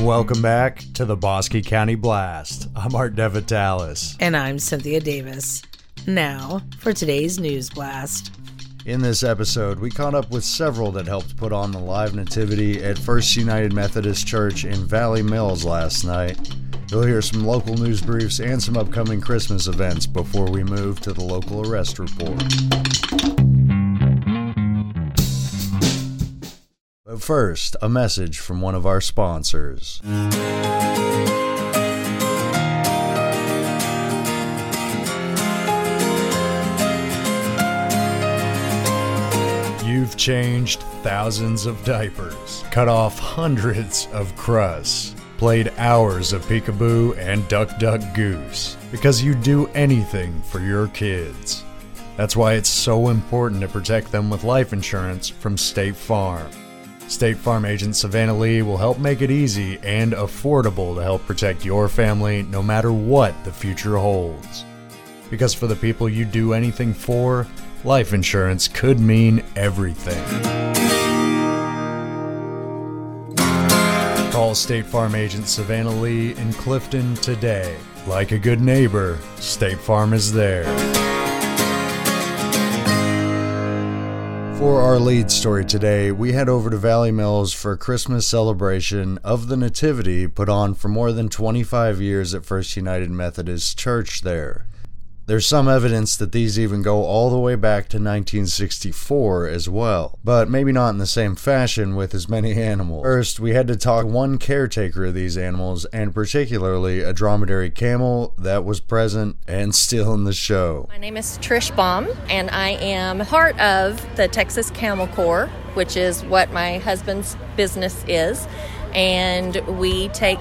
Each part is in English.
Welcome back to the Bosque County Blast. I'm Art Devitalis. And I'm Cynthia Davis. Now, for today's News Blast. In this episode, we caught up with several that helped put on the live nativity at First United Methodist Church in Valley Mills last night. You'll hear some local news briefs and some upcoming Christmas events before we move to the local arrest report. First, a message from one of our sponsors. You've changed thousands of diapers, cut off hundreds of crusts, played hours of peekaboo and duck duck goose because you do anything for your kids. That's why it's so important to protect them with life insurance from State Farm. State Farm agent Savannah Lee will help make it easy and affordable to help protect your family no matter what the future holds. Because for the people you do anything for, life insurance could mean everything. Call State Farm agent Savannah Lee in Clifton today. Like a good neighbor, State Farm is there. For our lead story today, we head over to Valley Mills for a Christmas celebration of the Nativity put on for more than 25 years at First United Methodist Church there. There's some evidence that these even go all the way back to 1964 as well, but maybe not in the same fashion with as many animals. First, we had to talk one caretaker of these animals, and particularly a dromedary camel that was present and still in the show. My name is Trish Baum, and I am part of the Texas Camel Corps, which is what my husband's business is. And we take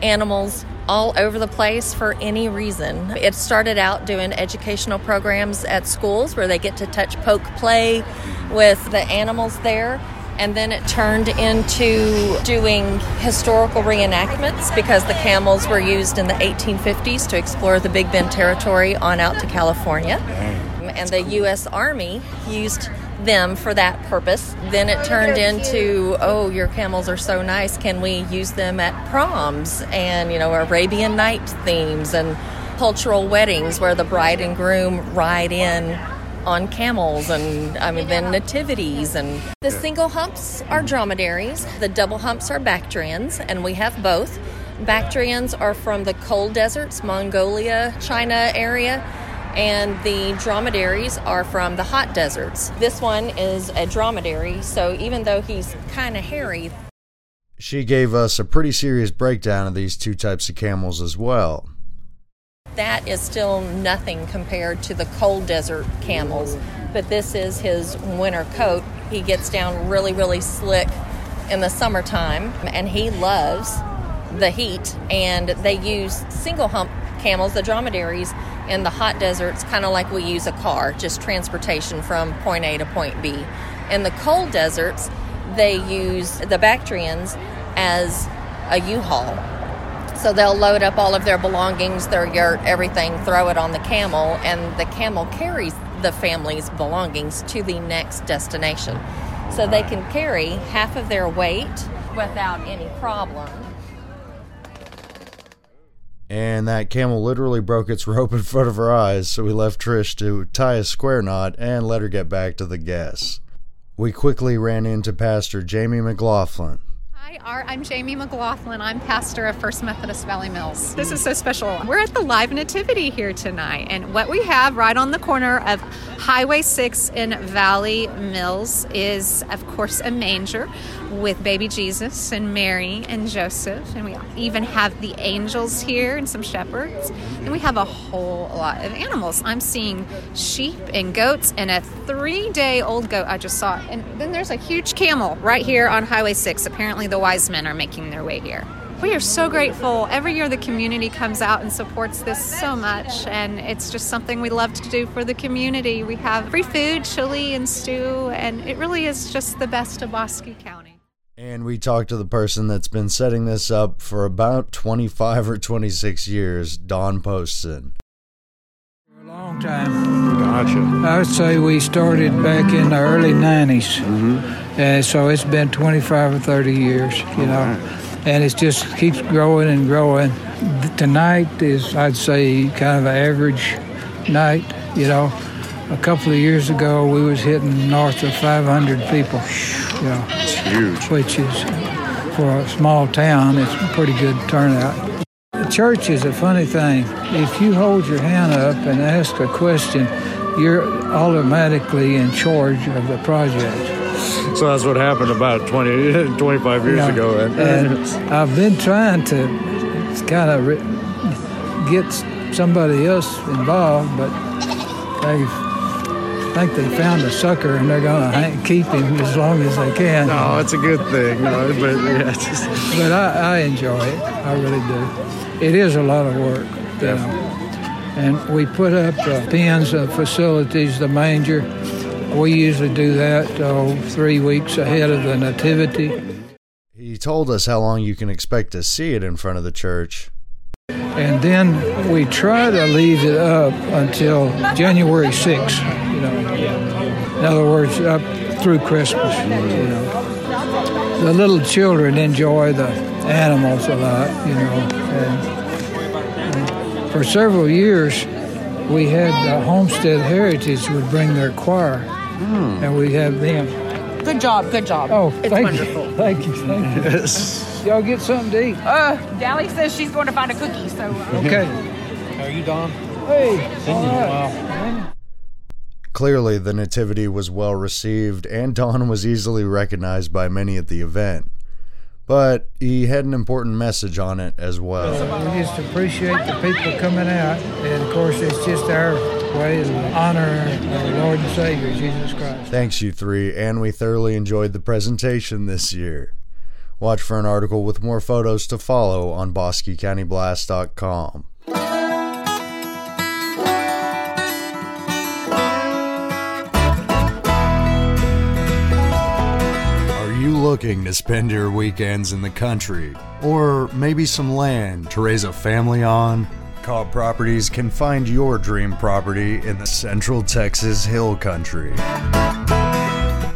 animals all over the place for any reason. It started out doing educational programs at schools where they get to touch, poke, play with the animals there. And then it turned into doing historical reenactments because the camels were used in the 1850s to explore the Big Bend Territory on out to California. And the U.S. Army used them for that purpose. Then it turned into, oh, your camels are so nice. Can we use them at proms and, you know, Arabian Night themes and cultural weddings where the bride and groom ride in on camels and I mean then nativities and the single humps are dromedaries, the double humps are Bactrians, and we have both. Bactrians are from the cold deserts, Mongolia, China area and the dromedaries are from the hot deserts. This one is a dromedary, so even though he's kind of hairy, She gave us a pretty serious breakdown of these two types of camels as well. that is still nothing compared to the cold desert camels. But this is his winter coat. He gets down really, really slick in the summertime, and he loves the heat. And they use single hump camels, the dromedaries, in the hot deserts, kind of like we use a car, just transportation from point A to point B. In the cold deserts, they use the Bactrians as a U-Haul. So they'll load up all of their belongings, their yurt, everything, throw it on the camel, and the camel carries the family's belongings to the next destination. So they can carry half of their weight without any problem. And that camel literally broke its rope in front of her eyes, so we left Trish to tie a square knot and let her get back to the guests. We quickly ran into Pastor Jamie McLaughlin. Hi, Art. I'm Jamie McLaughlin. I'm pastor of First Methodist Valley Mills. This is so special. We're at the Live Nativity here tonight, and what we have right on the corner of Highway 6 in Valley Mills is, of course, a manger with baby Jesus and Mary and Joseph, and we even have the angels here and some shepherds, and we have a whole lot of animals. I'm seeing sheep and goats and a three day old goat I just saw, and then there's a huge camel right here on Highway 6. Apparently, the wise men are making their way here. We are so grateful. Every year, the community comes out and supports this so much, and it's just something we love to do for the community. We have free food, chili, and stew, and it really is just the best of Bosque County. And we talked to the person that's been setting this up for about 25 or 26 years, Don Poston. A long time. I would say we started back in the early 90s. Mm-hmm. and so it's been 25 or 30 years, you know. and it just keeps growing and growing. Tonight is, I'd say, kind of an average night. You know, a couple of years ago we was hitting north of 500 people. You know, It's huge. which is for a small town, it's a pretty good turnout. The church is a funny thing. If you hold your hand up and ask a question, you're automatically in charge of the project. So that's what happened about 20, 25 years Yeah. ago. Eh? And I've been trying to kind of re- get somebody else involved, but they think they found a sucker and they're going to hang, keep him as long as they can. no, it's a good thing. No, but yeah, just, But I, I enjoy it. I really do. It is a lot of work, you know. And we put up uh, pens, uh, facilities, the manger. We usually do that oh, three weeks ahead of the nativity. he told us how long you can expect to see it in front of the church. And then we try to leave it up until January 6th, you know. In other words, up through Christmas, you know. The little children enjoy the animals a lot, you know. And, and for several years, we had the Homestead Heritage would bring their choir, and we have them. Good job, good job. Oh, it's thank wonderful. you, thank you, thank you. Y'all get something to eat. Uh, Dally says she's going to find a cookie, so. Uh, Okay. How are you, Don? Hey, all right. Clearly, the Nativity was well received, and Don was easily recognized by many at the event. But he had an important message on it as well. We just appreciate the people coming out, and of course, it's just our way to honor our Lord and Savior, Jesus Christ. Thanks, you three, and we thoroughly enjoyed the presentation this year. Watch for an article with more photos to follow on BosqueCountyBlast.com. looking to spend your weekends in the country? Or maybe some land to raise a family on? Cobb Properties can find your dream property in the Central Texas Hill Country.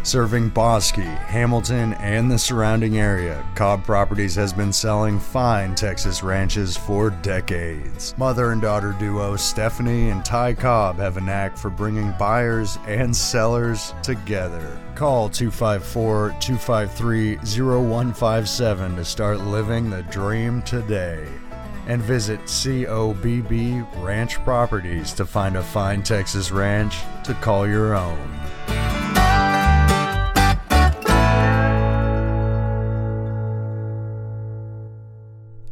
Serving Bosque, Hamilton, and the surrounding area, Cobb Properties has been selling fine Texas ranches for decades. Mother and daughter duo Stephanie and Ty Cobb have a knack for bringing buyers and sellers together. Call 254 253 0157 to start living the dream today. And visit COBB Ranch Properties to find a fine Texas ranch to call your own.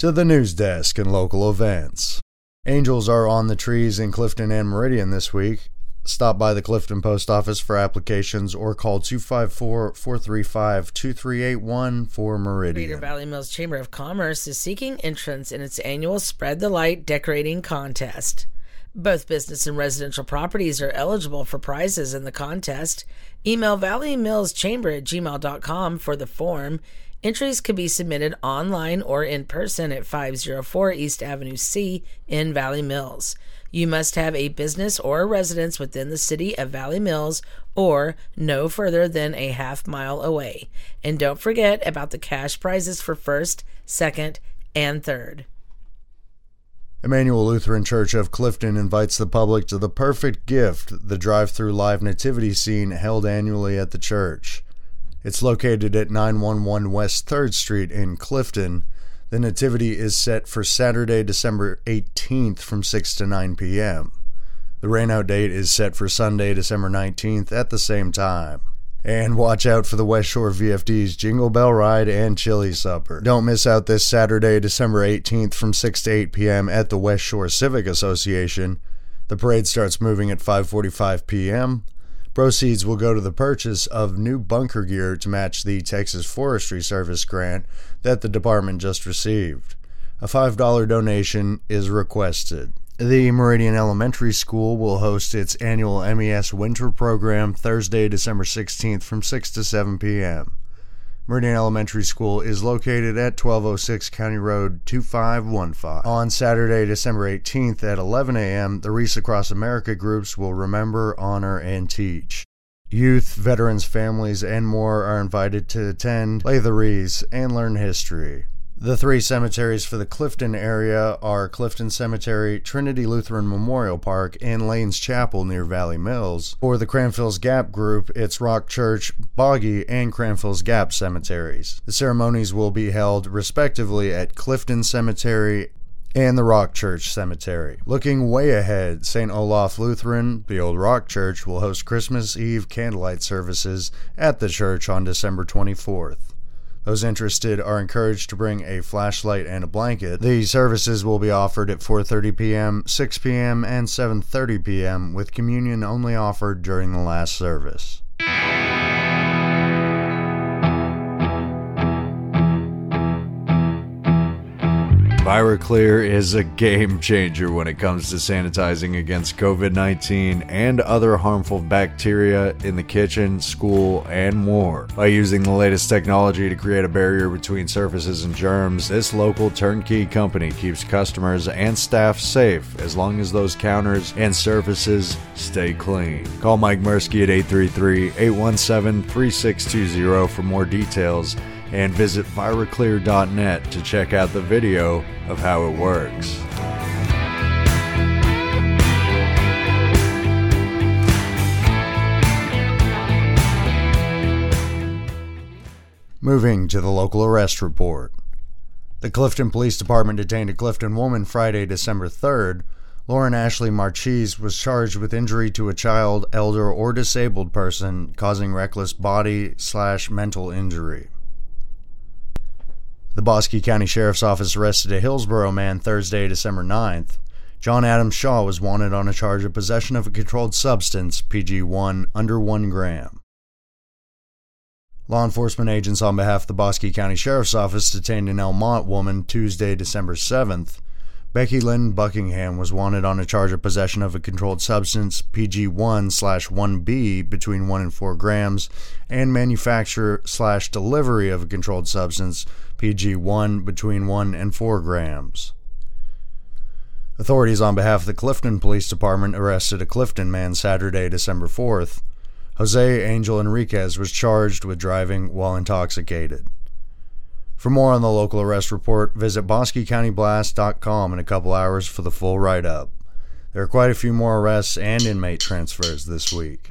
To the news desk and local events. Angels are on the trees in Clifton and Meridian this week. Stop by the Clifton Post Office for applications or call 254 435 2381 for Meridian. Valley Mills Chamber of Commerce is seeking entrance in its annual Spread the Light decorating contest. Both business and residential properties are eligible for prizes in the contest. Email valleymillschamber at gmail.com for the form. Entries can be submitted online or in person at 504 East Avenue C in Valley Mills. You must have a business or a residence within the city of Valley Mills or no further than a half mile away. And don't forget about the cash prizes for first, second, and third. Emmanuel Lutheran Church of Clifton invites the public to the perfect gift, the drive through live nativity scene held annually at the church. It's located at 911 West 3rd Street in Clifton. The nativity is set for Saturday, December 18th from 6 to 9 p.m. The rainout date is set for Sunday, December 19th at the same time. And watch out for the West Shore VFD's Jingle Bell Ride and Chili Supper. Don't miss out this Saturday, December 18th from 6 to 8 p.m. at the West Shore Civic Association. The parade starts moving at 5:45 p.m. Proceeds will go to the purchase of new bunker gear to match the Texas Forestry Service grant that the department just received. A $5 donation is requested. The Meridian Elementary School will host its annual MES winter program Thursday, December 16th from 6 to 7 p.m. Meridian Elementary School is located at 1206 County Road 2515. On Saturday, December 18th at 11 a.m., the Wreaths Across America groups will remember, honor, and teach. Youth, veterans, families, and more are invited to attend, lay the wreaths, and learn history. The three cemeteries for the Clifton area are Clifton Cemetery, Trinity Lutheran Memorial Park, and Lane's Chapel near Valley Mills. For the Cranfills Gap group, it's Rock Church, Boggy, and Cranfills Gap cemeteries. The ceremonies will be held respectively at Clifton Cemetery and the Rock Church Cemetery. Looking way ahead, St. Olaf Lutheran, the old Rock Church, will host Christmas Eve candlelight services at the church on December 24th. Those interested are encouraged to bring a flashlight and a blanket. These services will be offered at 4:30 p.m., 6 p.m., and 7:30 p.m. with communion only offered during the last service. ViraClear is a game changer when it comes to sanitizing against COVID 19 and other harmful bacteria in the kitchen, school, and more. By using the latest technology to create a barrier between surfaces and germs, this local turnkey company keeps customers and staff safe as long as those counters and surfaces stay clean. Call Mike Mursky at 833 817 3620 for more details and visit viraclear.net to check out the video of how it works. Moving to the local arrest report. The Clifton Police Department detained a Clifton woman Friday, December 3rd. Lauren Ashley Marchese was charged with injury to a child, elder, or disabled person causing reckless body slash mental injury. The Bosque County Sheriff's Office arrested a Hillsboro man Thursday, December 9th. John Adam Shaw was wanted on a charge of possession of a controlled substance, PG1, under 1 gram. Law enforcement agents on behalf of the Bosque County Sheriff's Office detained an Elmont woman Tuesday, December 7th. Becky Lynn Buckingham was wanted on a charge of possession of a controlled substance, PG1 slash 1B, between 1 and 4 grams, and manufacture slash delivery of a controlled substance, PG1, between 1 and 4 grams. Authorities on behalf of the Clifton Police Department arrested a Clifton man Saturday, December 4th. Jose Angel Enriquez was charged with driving while intoxicated. For more on the local arrest report, visit BosqueCountyBlast.com in a couple hours for the full write up. There are quite a few more arrests and inmate transfers this week.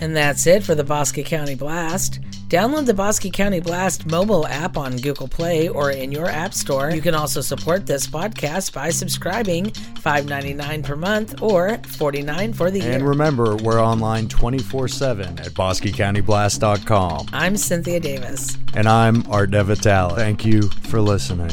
And that's it for the Bosque County Blast. Download the Bosque County Blast mobile app on Google Play or in your app store. You can also support this podcast by subscribing $5.99 per month or 49 for the year. And remember, we're online 24 7 at BosqueCountyBlast.com. I'm Cynthia Davis. And I'm Art DeVitale. Thank you for listening.